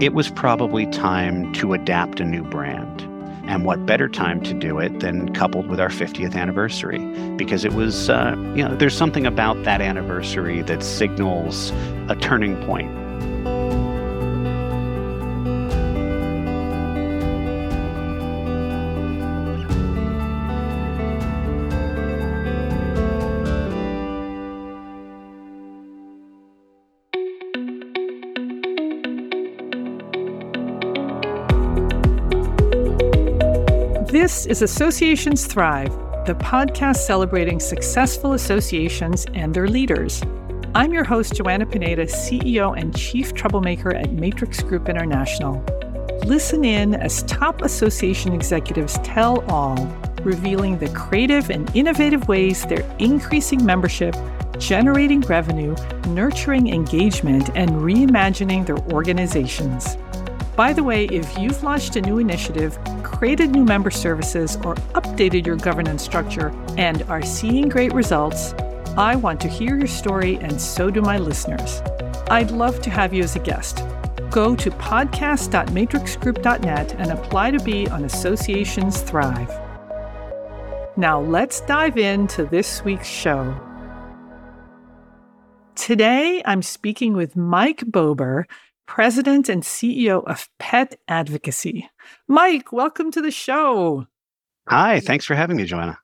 it was probably time to adapt a new brand. And what better time to do it than coupled with our 50th anniversary? Because it was, uh, you know, there's something about that anniversary that signals a turning point is Associations Thrive, the podcast celebrating successful associations and their leaders. I'm your host, Joanna Pineda, CEO and Chief Troublemaker at Matrix Group International. Listen in as top association executives tell all, revealing the creative and innovative ways they're increasing membership, generating revenue, nurturing engagement, and reimagining their organizations. By the way, if you've launched a new initiative, created new member services, or updated your governance structure and are seeing great results, I want to hear your story, and so do my listeners. I'd love to have you as a guest. Go to podcast.matrixgroup.net and apply to be on Associations Thrive. Now, let's dive into this week's show. Today, I'm speaking with Mike Bober, President and CEO of Pet Advocacy. Mike, welcome to the show. Hi, thanks for having me, Joanna.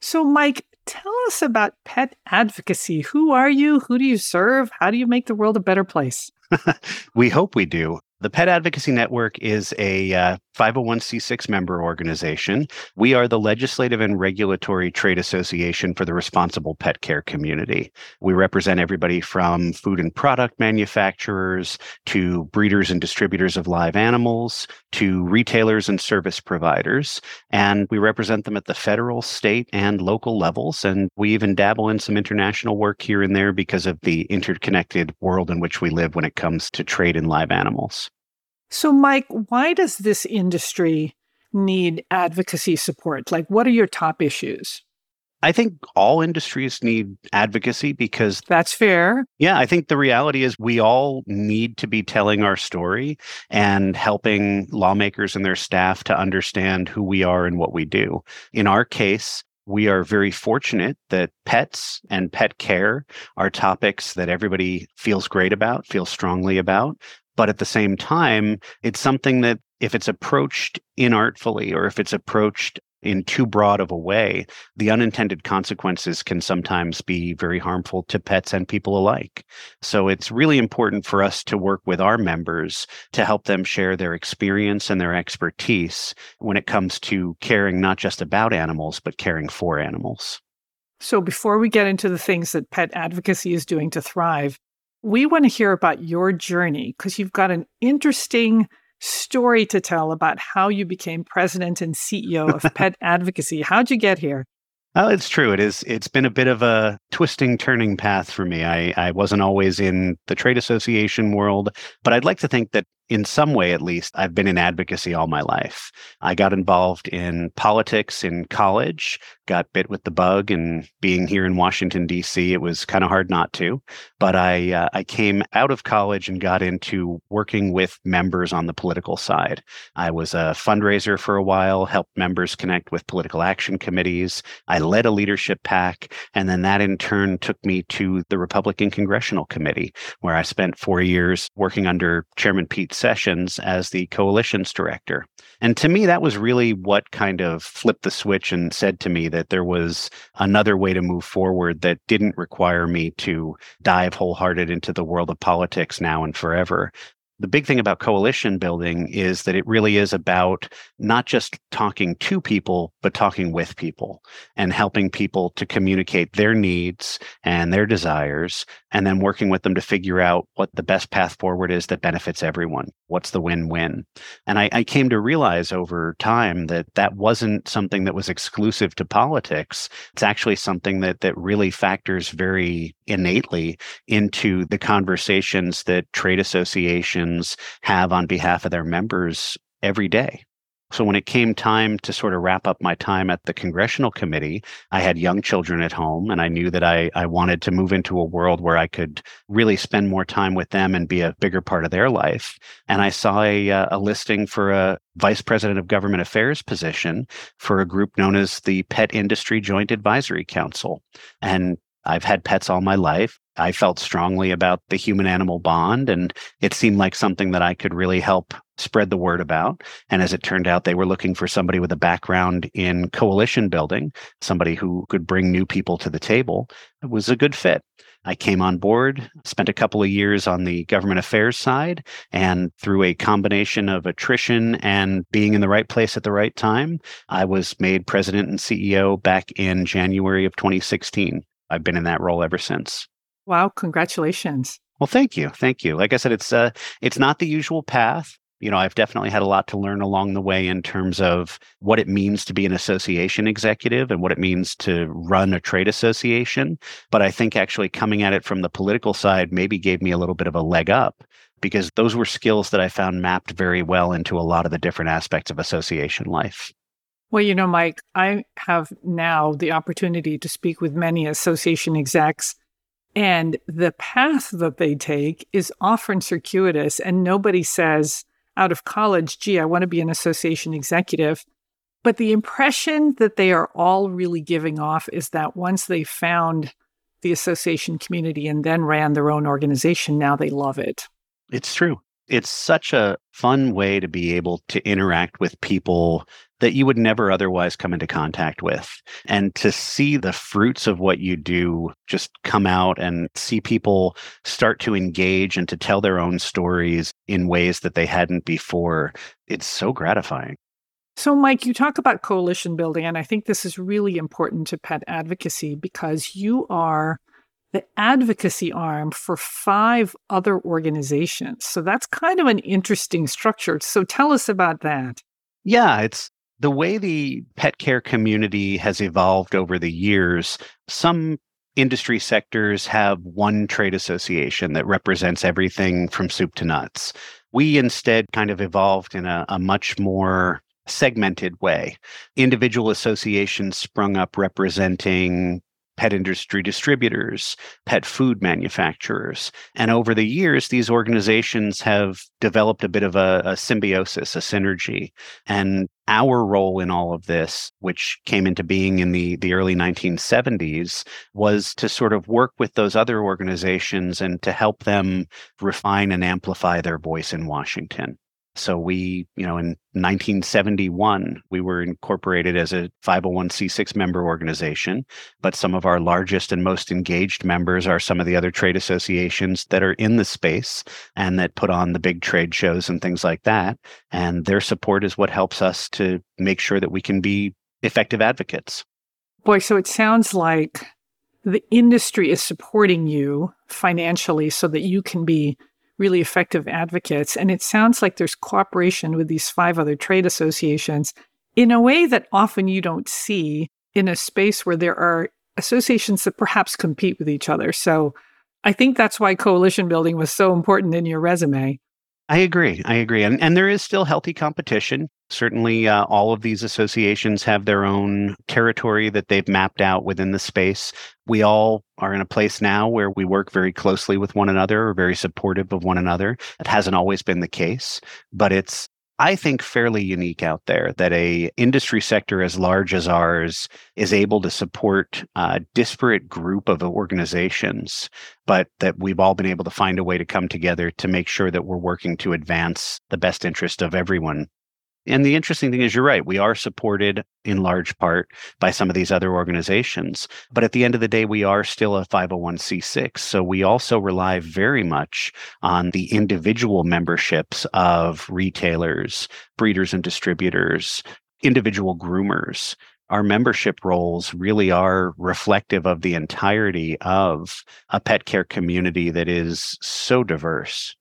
So, Mike, tell us about Pet Advocacy. Who are you? Who do you serve? How do you make the world a better place? we hope we do. The Pet Advocacy Network is a uh, 501c6 member organization. We are the legislative and regulatory trade association for the responsible pet care community. We represent everybody from food and product manufacturers to breeders and distributors of live animals to retailers and service providers. And we represent them at the federal, state, and local levels. And we even dabble in some international work here and there because of the interconnected world in which we live when it comes to trade in live animals. So, Mike, why does this industry need advocacy support? Like, what are your top issues? I think all industries need advocacy because that's fair. Yeah, I think the reality is we all need to be telling our story and helping lawmakers and their staff to understand who we are and what we do. In our case, we are very fortunate that pets and pet care are topics that everybody feels great about, feels strongly about. But at the same time, it's something that if it's approached inartfully or if it's approached in too broad of a way, the unintended consequences can sometimes be very harmful to pets and people alike. So it's really important for us to work with our members to help them share their experience and their expertise when it comes to caring not just about animals, but caring for animals. So before we get into the things that pet advocacy is doing to thrive, we want to hear about your journey because you've got an interesting story to tell about how you became president and CEO of Pet Advocacy. How'd you get here? Well, it's true. It is. It's been a bit of a twisting, turning path for me. I, I wasn't always in the trade association world, but I'd like to think that in some way at least, I've been in advocacy all my life. I got involved in politics in college, got bit with the bug, and being here in Washington D.C., it was kind of hard not to. But I uh, I came out of college and got into working with members on the political side. I was a fundraiser for a while, helped members connect with political action committees. I led a leadership PAC, and then that in turn took me to the Republican Congressional Committee, where I spent four years working under Chairman Pete Sessions as the coalitions director. And to me, that was really what kind of flipped the switch and said to me that there was another way to move forward that didn't require me to dive wholehearted into the world of politics now and forever, the big thing about coalition building is that it really is about not just talking to people, but talking with people and helping people to communicate their needs and their desires, and then working with them to figure out what the best path forward is that benefits everyone. What's the win win? And I, I came to realize over time that that wasn't something that was exclusive to politics. It's actually something that, that really factors very innately into the conversations that trade associations have on behalf of their members every day. So when it came time to sort of wrap up my time at the congressional committee, I had young children at home and I knew that I, I wanted to move into a world where I could really spend more time with them and be a bigger part of their life. And I saw a, uh, a listing for a vice president of government affairs position for a group known as the Pet Industry Joint Advisory Council. And I've had pets all my life. I felt strongly about the human animal bond, and it seemed like something that I could really help spread the word about. And as it turned out, they were looking for somebody with a background in coalition building, somebody who could bring new people to the table. It was a good fit. I came on board, spent a couple of years on the government affairs side, and through a combination of attrition and being in the right place at the right time, I was made president and CEO back in January of 2016. I've been in that role ever since. Wow, congratulations. Well, thank you. Thank you. Like I said, it's uh it's not the usual path. You know, I've definitely had a lot to learn along the way in terms of what it means to be an association executive and what it means to run a trade association. But I think actually coming at it from the political side maybe gave me a little bit of a leg up because those were skills that I found mapped very well into a lot of the different aspects of association life. Well, you know, Mike, I have now the opportunity to speak with many association execs and the path that they take is often circuitous, and nobody says out of college, gee, I want to be an association executive. But the impression that they are all really giving off is that once they found the association community and then ran their own organization, now they love it. It's true. It's such a fun way to be able to interact with people that you would never otherwise come into contact with. And to see the fruits of what you do just come out and see people start to engage and to tell their own stories in ways that they hadn't before, it's so gratifying. So, Mike, you talk about coalition building, and I think this is really important to pet advocacy because you are the advocacy arm for five other organizations. So, that's kind of an interesting structure. So, tell us about that. Yeah, it's the way the pet care community has evolved over the years, some industry sectors have one trade association that represents everything from soup to nuts. We instead kind of evolved in a, a much more segmented way. Individual associations sprung up representing pet industry distributors, pet food manufacturers. And over the years, these organizations have developed a bit of a, a, symbiosis, a synergy. And our role in all of this, which came into being in the, the early 1970s, was to sort of work with those other organizations and to help them refine and amplify their voice in Washington. So we, you know, in 1971, we were incorporated as a 501c6 member organization, but some of our largest and most engaged members are some of the other trade associations that are in the space and that put on the big trade shows and things like that. And their support is what helps us to make sure that we can be effective advocates. Boy, so it sounds like the industry is supporting you financially so that you can be really effective advocates. And it sounds like there's cooperation with these five other trade associations in a way that often you don't see in a space where there are associations that perhaps compete with each other. So I think that's why coalition building was so important in your resume. I agree. I agree. And, and there is still healthy competition. Certainly, uh, all of these associations have their own territory that they've mapped out within the space. We all are in a place now where we work very closely with one another, or very supportive of one another. It hasn't always been the case, but it's I think fairly unique out there that a industry sector as large as ours is able to support a disparate group of organizations, but that we've all been able to find a way to come together to make sure that we're working to advance the best interest of everyone and the interesting thing is, you're right. We are supported in large part by some of these other organizations. But at the end of the day, we are still a 501c6. So we also rely very much on the individual memberships of retailers, breeders and distributors, individual groomers. Our membership rolls really are reflective of the entirety of a pet care community that is so diverse.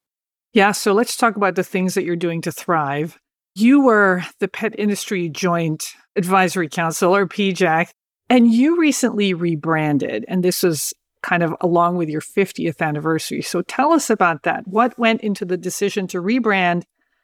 Yeah, so let's talk about the things that you're doing to thrive. You were the Pet Industry Joint Advisory Council, or PIJAC, and you recently rebranded. And this was kind of along with your 50th anniversary. So tell us about that. What went into the decision to rebrand?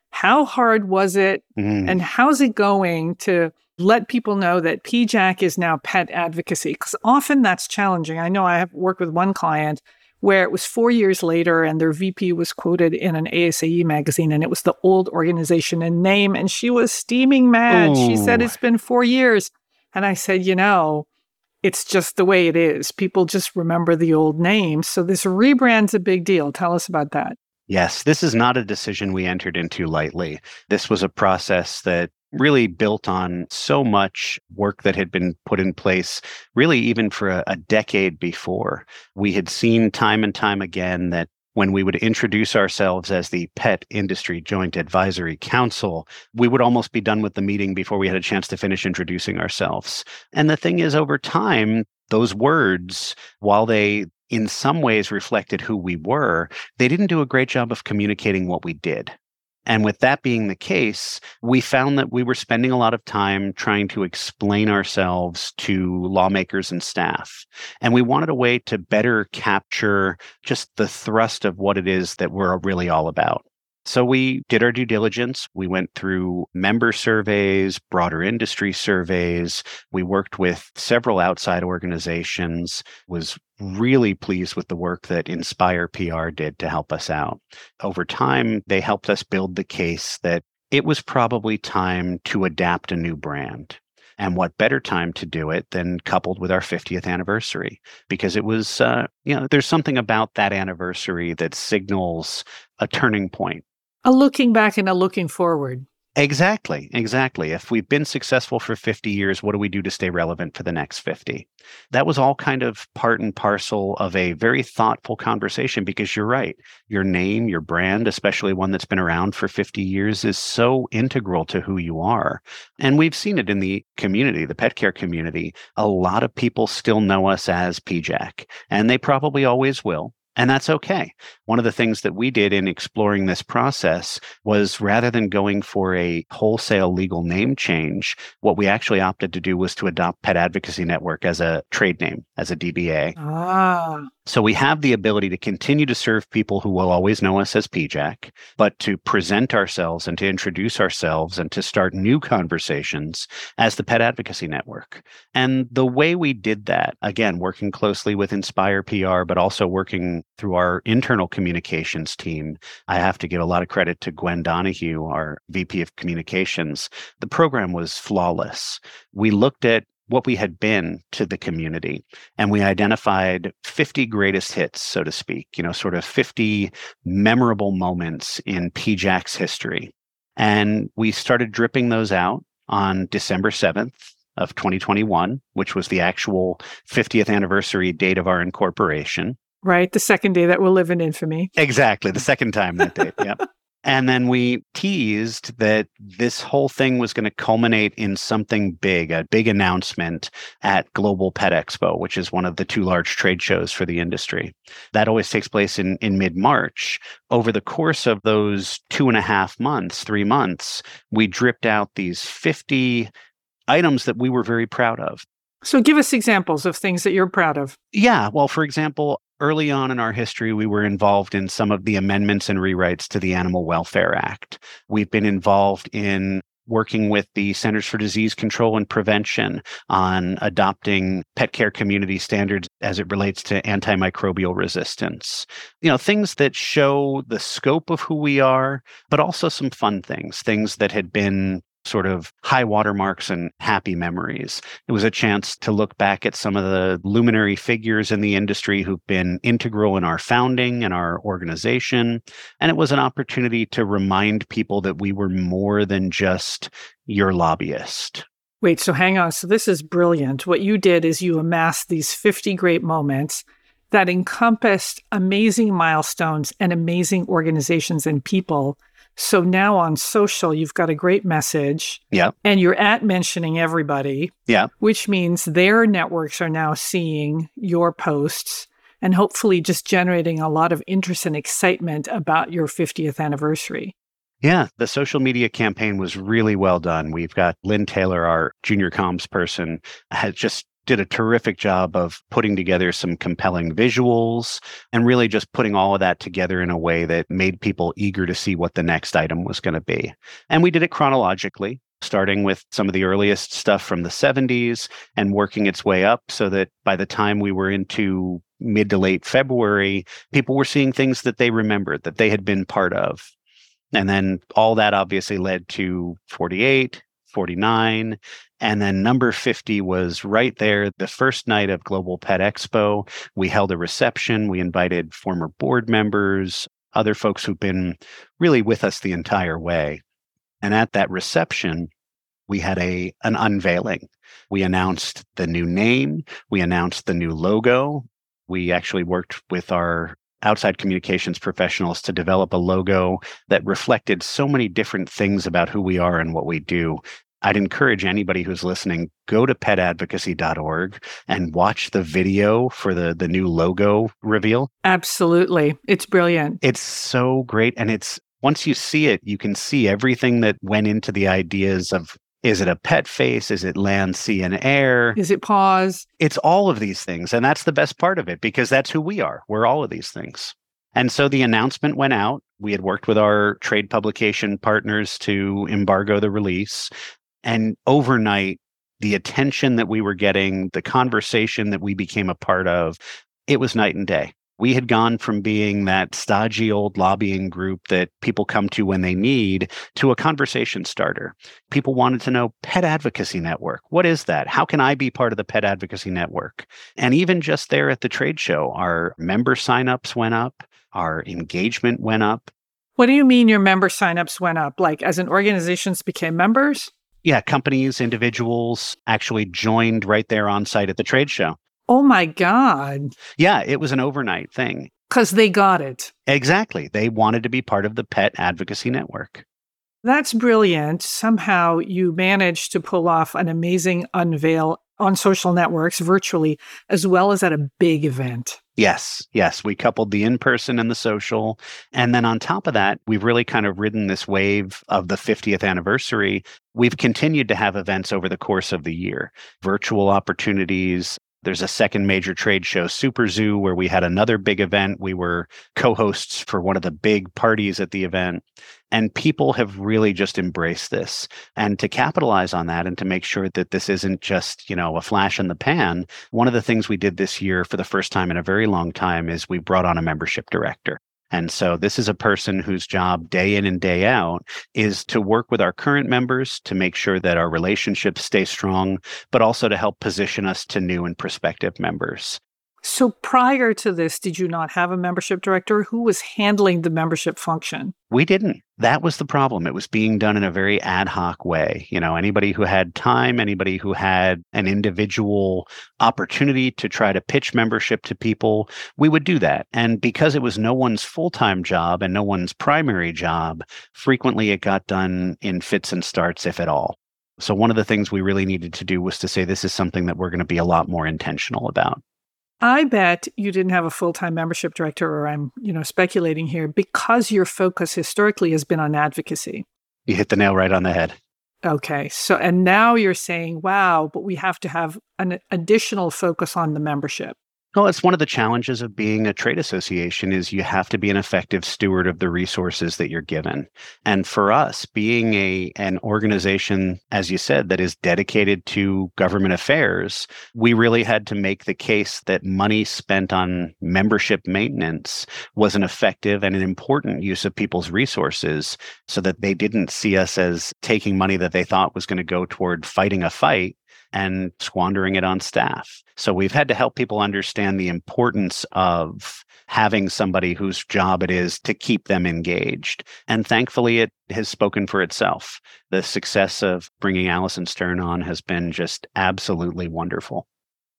How hard was it? Mm. And how's it going to let people know that PIJAC is now pet advocacy? Because often that's challenging. I know I have worked with one client where it was four years later and their VP was quoted in an ASAE magazine and it was the old organization and name. And she was steaming mad. She said, It's been four years. And I said, You know, it's just the way it is. People just remember the old name. So this rebrand's a big deal. Tell us about that. Yes, this is not a decision we entered into lightly. This was a process that really built on so much work that had been put in place, really, even for a, a decade before. We had seen time and time again that when we would introduce ourselves as the Pet Industry Joint Advisory Council, we would almost be done with the meeting before we had a chance to finish introducing ourselves. And the thing is, over time, those words, while they in some ways reflected who we were, they didn't do a great job of communicating what we did. And with that being the case, we found that we were spending a lot of time trying to explain ourselves to lawmakers and staff. And we wanted a way to better capture just the thrust of what it is that we're really all about. So we did our due diligence. We went through member surveys, broader industry surveys. We worked with several outside organizations, was really pleased with the work that Inspire PR did to help us out. Over time, they helped us build the case that it was probably time to adapt a new brand. And what better time to do it than coupled with our 50th anniversary? Because it was, uh, you know, there's something about that anniversary that signals a turning point. A looking back and a looking forward. Exactly, exactly. If we've been successful for 50 years, what do we do to stay relevant for the next 50? That was all kind of part and parcel of a very thoughtful conversation because you're right. Your name, your brand, especially one that's been around for 50 years, is so integral to who you are. And we've seen it in the community, the pet care community. A lot of people still know us as PIJAC, and they probably always will. And that's okay. One of the things that we did in exploring this process was rather than going for a wholesale legal name change, what we actually opted to do was to adopt Pet Advocacy Network as a trade name, as a DBA. Ah, So we have the ability to continue to serve people who will always know us as PIJAC, but to present ourselves and to introduce ourselves and to start new conversations as the Pet Advocacy Network. And the way we did that, again, working closely with Inspire PR, but also working through our internal communications team, I have to give a lot of credit to Gwen Donahue, our VP of Communications. The program was flawless. We looked at what we had been to the community and we identified 50 greatest hits so to speak you know sort of 50 memorable moments in PIJAC's history and we started dripping those out on december 7th of 2021 which was the actual 50th anniversary date of our incorporation right. The second day that we'll live in infamy. exactly the second time that day. yep and then we teased that this whole thing was going to culminate in something big, a big announcement at Global Pet Expo, which is one of the two large trade shows for the industry. That always takes place in, in mid March. Over the course of those two and a half months, three months, we dripped out these 50 items that we were very proud of. So give us examples of things that you're proud of. Yeah. Well, for example, early on in our history, we were involved in some of the amendments and rewrites to the Animal Welfare Act. We've been involved in working with the Centers for Disease Control and Prevention on adopting pet care community standards as it relates to antimicrobial resistance. You know, things that show the scope of who we are, but also some fun things, things that had been sort of high watermarks and happy memories. It was a chance to look back at some of the luminary figures in the industry who've been integral in our founding and our organization. And it was an opportunity to remind people that we were more than just your lobbyist. Wait, so hang on. So this is brilliant. What you did is you amassed these 50 great moments that encompassed amazing milestones and amazing organizations and people. So now on social, you've got a great message. Yeah. And you're at mentioning everybody. Yeah. Which means their networks are now seeing your posts and hopefully just generating a lot of interest and excitement about your 50th anniversary. Yeah, the social media campaign was really well done. We've got Lynn Taylor, our junior comms person, has just did a terrific job of putting together some compelling visuals and really just putting all of that together in a way that made people eager to see what the next item was going to be. And we did it chronologically, starting with some of the earliest stuff from the 70s and working its way up so that by the time we were into mid to late February, people were seeing things that they remembered, that they had been part of. And then all that obviously led to 48, 49. And then number 50 was right there the first night of Global Pet Expo. We held a reception. We invited former board members, other folks who've been really with us the entire way. And at that reception, we had a an unveiling. We announced the new name, we announced the new logo. We actually worked with our outside communications professionals to develop a logo that reflected so many different things about who we are and what we do. I'd encourage anybody who's listening, go to petadvocacy.org and watch the video for the, the new logo reveal. Absolutely. It's brilliant. It's so great. And it's once you see it, you can see everything that went into the ideas of is it a pet face? Is it land, sea, and air? Is it paws? It's all of these things. And that's the best part of it because that's who we are. We're all of these things. And so the announcement went out. We had worked with our trade publication partners to embargo the release. And overnight, the attention that we were getting, the conversation that we became a part of, it was night and day we had gone from being that stodgy old lobbying group that people come to when they need to a conversation starter. People wanted to know Pet Advocacy Network. What is that? How can I be part of the Pet Advocacy Network? And even just there at the trade show, our member signups went up, our engagement went up. What do you mean your member signups went up? Like as an organizations became members? Yeah, companies, individuals actually joined right there on site at the trade show. Oh my God. Yeah, it was an overnight thing. Because they got it. Exactly. They wanted to be part of the Pet Advocacy Network. That's brilliant. Somehow you managed to pull off an amazing unveil on social networks virtually, as well as at a big event. Yes, yes. We coupled the in person and the social. And then on top of that, we've really kind of ridden this wave of the 50th anniversary. We've continued to have events over the course of the year, virtual opportunities, there's a second major trade show, Super Zoo, where we had another big event. We were co hosts for one of the big parties at the event. And people have really just embraced this. And to capitalize on that and to make sure that this isn't just, you know, a flash in the pan, one of the things we did this year for the first time in a very long time is we brought on a membership director. And so this is a person whose job day in and day out is to work with our current members to make sure that our relationships stay strong, but also to help position us to new and prospective members. So prior to this, did you not have a membership director? Who was handling the membership function? We didn't. That was the problem. It was being done in a very ad hoc way. You know, anybody who had time, anybody who had an individual opportunity to try to pitch membership to people, we would do that. And because it was no one's full time job and no one's primary job, frequently it got done in fits and starts, if at all. So, one of the things we really needed to do was to say this is something that we're going to be a lot more intentional about. I bet you didn't have a full-time membership director, or I'm, you know, speculating here because your focus historically has been on advocacy. You hit the nail right on the head. Okay. So, and now you're saying, wow, but we have to have an additional focus on the membership. Well, it's one of the challenges of being a trade association is you have to be an effective steward of the resources that you're given. And for us, being a an organization, as you said, that is dedicated to government affairs, we really had to make the case that money spent on membership maintenance was an effective and an important use of people's resources so that they didn't see us as taking money that they thought was going to go toward fighting a fight and squandering it on staff. So we've had to help people understand the importance of having somebody whose job it is to keep them engaged. And thankfully, it has spoken for itself. The success of bringing Alison Stern on has been just absolutely wonderful.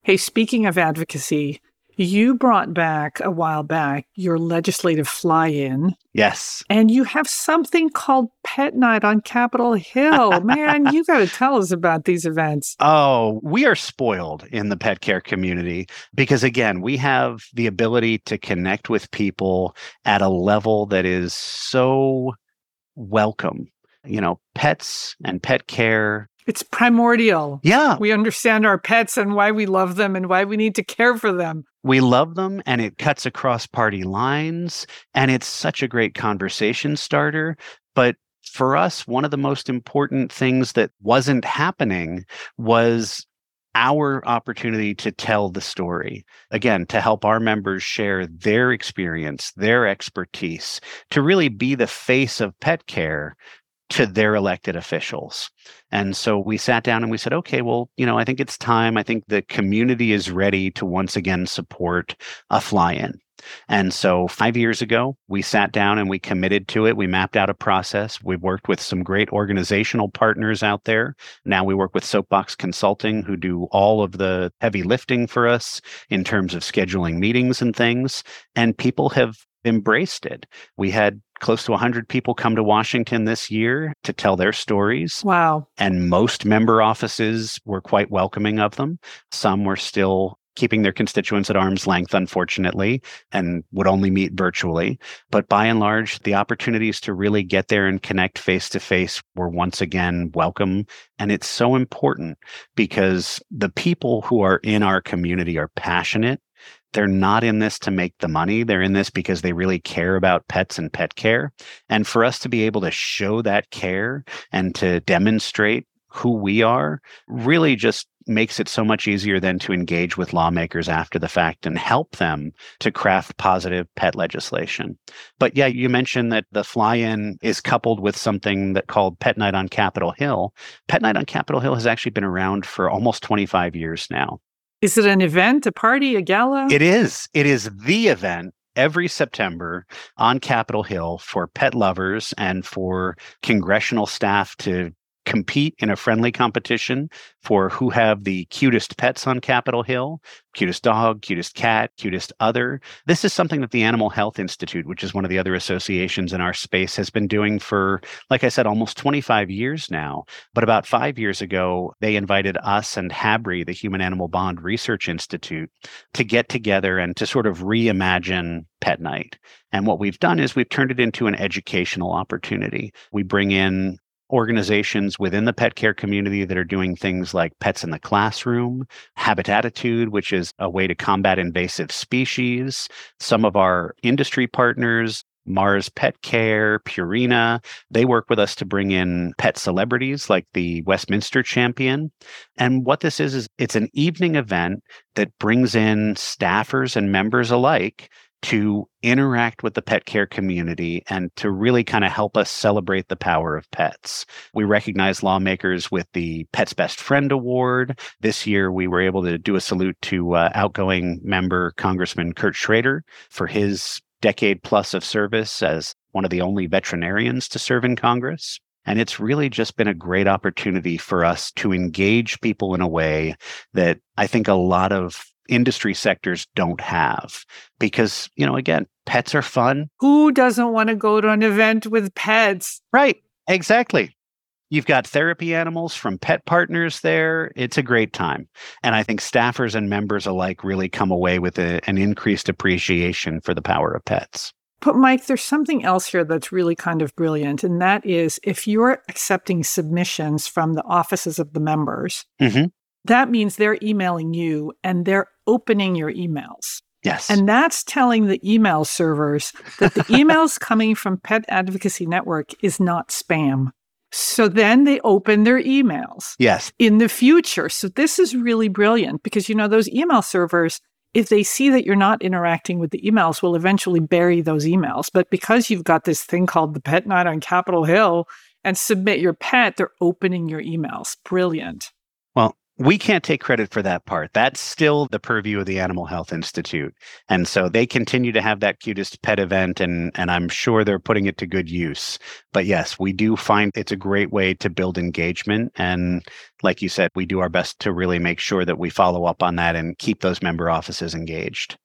Hey, speaking of advocacy, you brought back a while back your legislative fly in. Yes. And you have something called Pet Night on Capitol Hill. Man, you got to tell us about these events. Oh, we are spoiled in the pet care community because, again, we have the ability to connect with people at a level that is so welcome. You know, pets and pet care It's primordial. Yeah. We understand our pets and why we love them and why we need to care for them. We love them and it cuts across party lines and it's such a great conversation starter. But for us, one of the most important things that wasn't happening was our opportunity to tell the story. Again, to help our members share their experience, their expertise, to really be the face of pet care to their elected officials. And so we sat down and we said, okay, well, you know, I think it's time. I think the community is ready to once again support a fly in. And so five years ago, we sat down and we committed to it. We mapped out a process. We've worked with some great organizational partners out there. Now we work with Soapbox Consulting, who do all of the heavy lifting for us in terms of scheduling meetings and things. And people have embraced it. We had close to 100 people come to Washington this year to tell their stories. Wow. And most member offices were quite welcoming of them. Some were still keeping their constituents at arm's length, unfortunately, and would only meet virtually. But by and large, the opportunities to really get there and connect face to face were once again welcome. And it's so important because the people who are in our community are passionate. They're not in this to make the money. They're in this because they really care about pets and pet care. And for us to be able to show that care and to demonstrate who we are really just makes it so much easier then to engage with lawmakers after the fact and help them to craft positive pet legislation. But yeah, you mentioned that the fly in is coupled with something that called Pet Night on Capitol Hill. Pet Night on Capitol Hill has actually been around for almost 25 years now. Is it an event, a party, a gala? It is. It is the event every September on Capitol Hill for pet lovers and for congressional staff to compete in a friendly competition for who have the cutest pets on Capitol Hill cutest dog, cutest cat, cutest other. This is something that the Animal Health Institute, which is one of the other associations in our space, has been doing for, like I said, almost 25 years now. But about five years ago, they invited us and HABRI, the Human Animal Bond Research Institute, to get together and to sort of reimagine Pet Night. And what we've done is we've turned it into an educational opportunity. We bring in organizations within the pet care community that are doing things like pets in the classroom, Habitattitude, which is a way to combat invasive species. Some of our industry partners, Mars Pet Care, Purina, they work with us to bring in pet celebrities like the Westminster champion. And what this is, is it's an evening event that brings in staffers and members alike to interact with the pet care community and to really kind of help us celebrate the power of pets. We recognize lawmakers with the Pets Best Friend Award. This year, we were able to do a salute to uh, outgoing member Congressman Kurt Schrader for his decade plus of service as one of the only veterinarians to serve in Congress. And it's really just been a great opportunity for us to engage people in a way that I think a lot of industry sectors don't have because you know again pets are fun. Who doesn't want to go to an event with pets? Right exactly. You've got therapy animals from pet partners there. It's a great time. And i think staffers and members alike really come away with a, an increased appreciation for the power of pets. But Mike, there's something else here that's really kind of brilliant. And that is if you're accepting submissions from the offices of the members, mm-hmm. that means they're emailing you and they're opening your emails. Yes. And that's telling the email servers that the emails coming from Pet Advocacy Network is not spam. So then they open their emails. Yes. In the future. So this is really brilliant because, you know, those email servers, if they see that you're not interacting with the emails, will eventually bury those emails. But because you've got this thing called the Pet Night on Capitol Hill and submit your pet, they're opening your emails. Brilliant. We can't take credit for that part. That's still the purview of the Animal Health Institute. And so they continue to have that cutest pet event and and I'm sure they're putting it to good use. But yes, we do find it's a great way to build engagement and like you said, we do our best to really make sure that we follow up on that and keep those member offices engaged.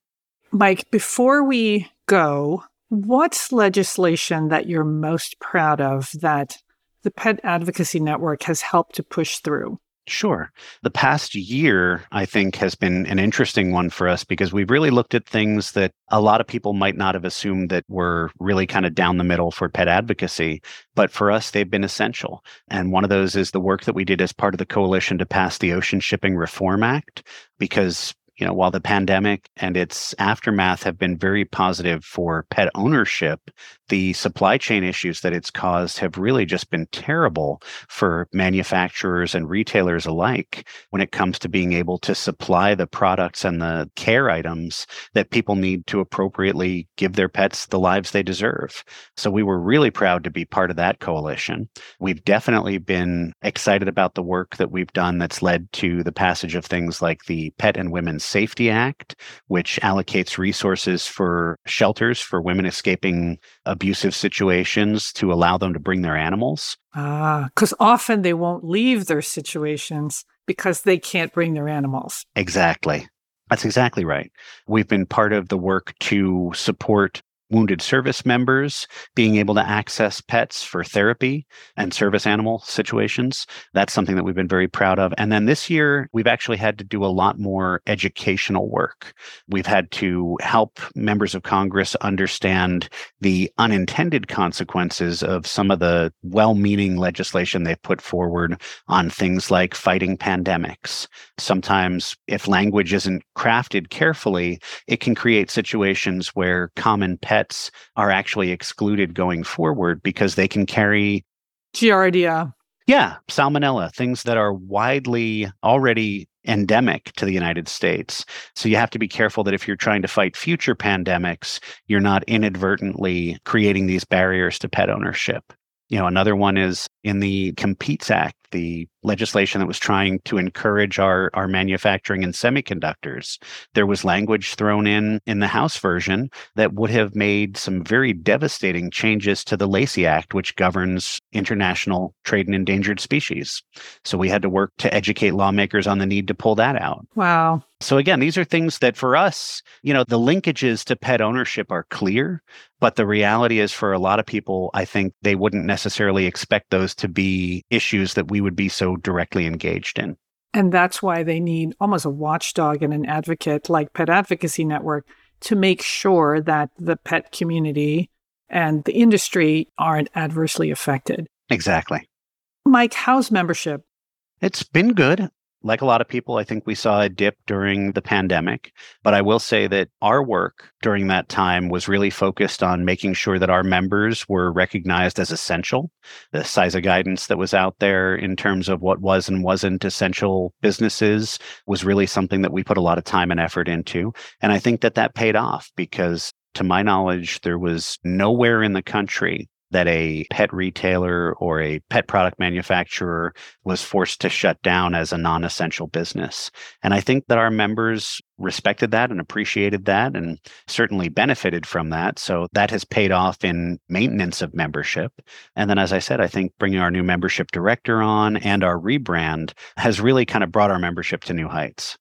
Mike, before we go, what's legislation that you're most proud of that the Pet Advocacy Network has helped to push through? Sure. The past year, I think, has been an interesting one for us because we've really looked at things that a lot of people might not have assumed that were really kind of down the middle for pet advocacy. But for us, they've been essential. And one of those is the work that we did as part of the coalition to pass the Ocean Shipping Reform Act, because you know, while the pandemic and its aftermath have been very positive for pet ownership, the supply chain issues that it's caused have really just been terrible for manufacturers and retailers alike when it comes to being able to supply the products and the care items that people need to appropriately give their pets the lives they deserve. So we were really proud to be part of that coalition. We've definitely been excited about the work that we've done that's led to the passage of things like the Pet and Women's Safety Act, which allocates resources for shelters for women escaping abusive situations to allow them to bring their animals. Ah, because often they won't leave their situations because they can't bring their animals. Exactly. That's exactly right. We've been part of the work to support wounded service members being able to access pets for therapy and service animal situations. That's something that we've been very proud of. And then this year, we've actually had to do a lot more educational work. We've had to help members of Congress understand the unintended consequences of some of the well meaning legislation they've put forward on things like fighting pandemics. Sometimes, if language isn't crafted carefully, it can create situations where common pet pets are actually excluded going forward because they can carry Giardia. Yeah, salmonella, things that are widely already endemic to the United States. So you have to be careful that if you're trying to fight future pandemics, you're not inadvertently creating these barriers to pet ownership. You know, another one is in the Competes Act, the legislation that was trying to encourage our, our manufacturing in semiconductors. There was language thrown in in the House version that would have made some very devastating changes to the Lacey Act, which governs international trade in endangered species. So we had to work to educate lawmakers on the need to pull that out. Wow. So again, these are things that for us, you know, the linkages to pet ownership are clear, but the reality is for a lot of people, I think they wouldn't necessarily expect those to be issues that we would be so directly engaged in. And that's why they need almost a watchdog and an advocate like Pet Advocacy Network to make sure that the pet community and the industry aren't adversely affected. Exactly. Mike, how's membership? It's been good like a lot of people, I think we saw a dip during the pandemic. But I will say that our work during that time was really focused on making sure that our members were recognized as essential. The size of guidance that was out there in terms of what was and wasn't essential businesses was really something that we put a lot of time and effort into. And I think that that paid off because to my knowledge, there was nowhere in the country that a pet retailer or a pet product manufacturer was forced to shut down as a non essential business. And I think that our members respected that and appreciated that and certainly benefited from that. So that has paid off in maintenance of membership. And then, as I said, I think bringing our new membership director on and our rebrand has really kind of brought our membership to new heights.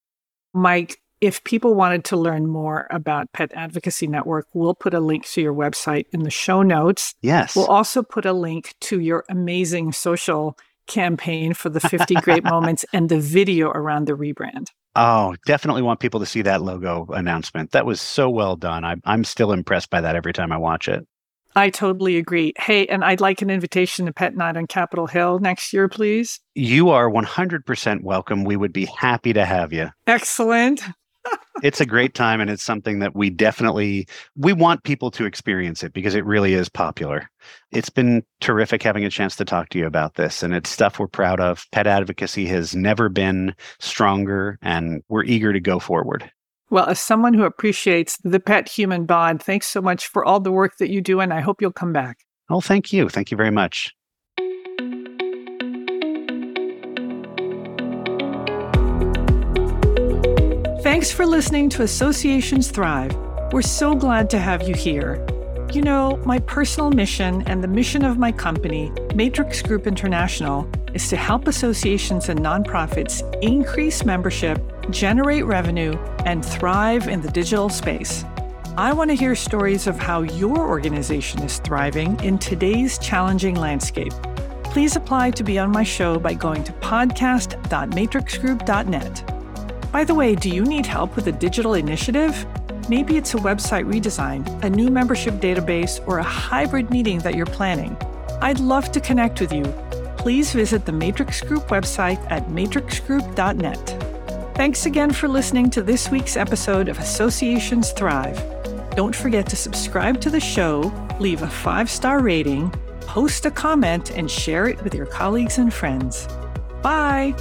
Mike, if people wanted to learn more about Pet Advocacy Network, we'll put a link to your website in the show notes. Yes. We'll also put a link to your amazing social campaign for the 50 great moments and the video around the rebrand. Oh, definitely want people to see that logo announcement. That was so well done. I'm, I'm still impressed by that every time I watch it. I totally agree. Hey, and I'd like an invitation to Pet Night on Capitol Hill next year, please. You are 100% welcome. We would be happy to have you. Excellent it's a great time and it's something that we definitely we want people to experience it because it really is popular. It's been terrific having a chance to talk to you about this and it's stuff we're proud of. Pet advocacy has never been stronger and we're eager to go forward. Well, as someone who appreciates the pet human bond, thanks so much for all the work that you do and I hope you'll come back. Oh, thank you. Thank you very much. Thanks for listening to Associations Thrive. We're so glad to have you here. You know, my personal mission and the mission of my company, Matrix Group International, is to help associations and nonprofits increase membership, generate revenue, and thrive in the digital space. I want to hear stories of how your organization is thriving in today's challenging landscape Please apply to be on my show by going to podcast.matrixgroup.net. By the way, do you need help with a digital initiative? Maybe it's a website redesign, a new membership database, or a hybrid meeting that you're planning. I'd love to connect with you. Please visit the Matrix Group website at matrixgroup.net. Thanks again for listening to this week's episode of Associations Thrive. Don't forget to subscribe to the show, leave a five star rating, post a comment, and share it with your colleagues and friends. Bye!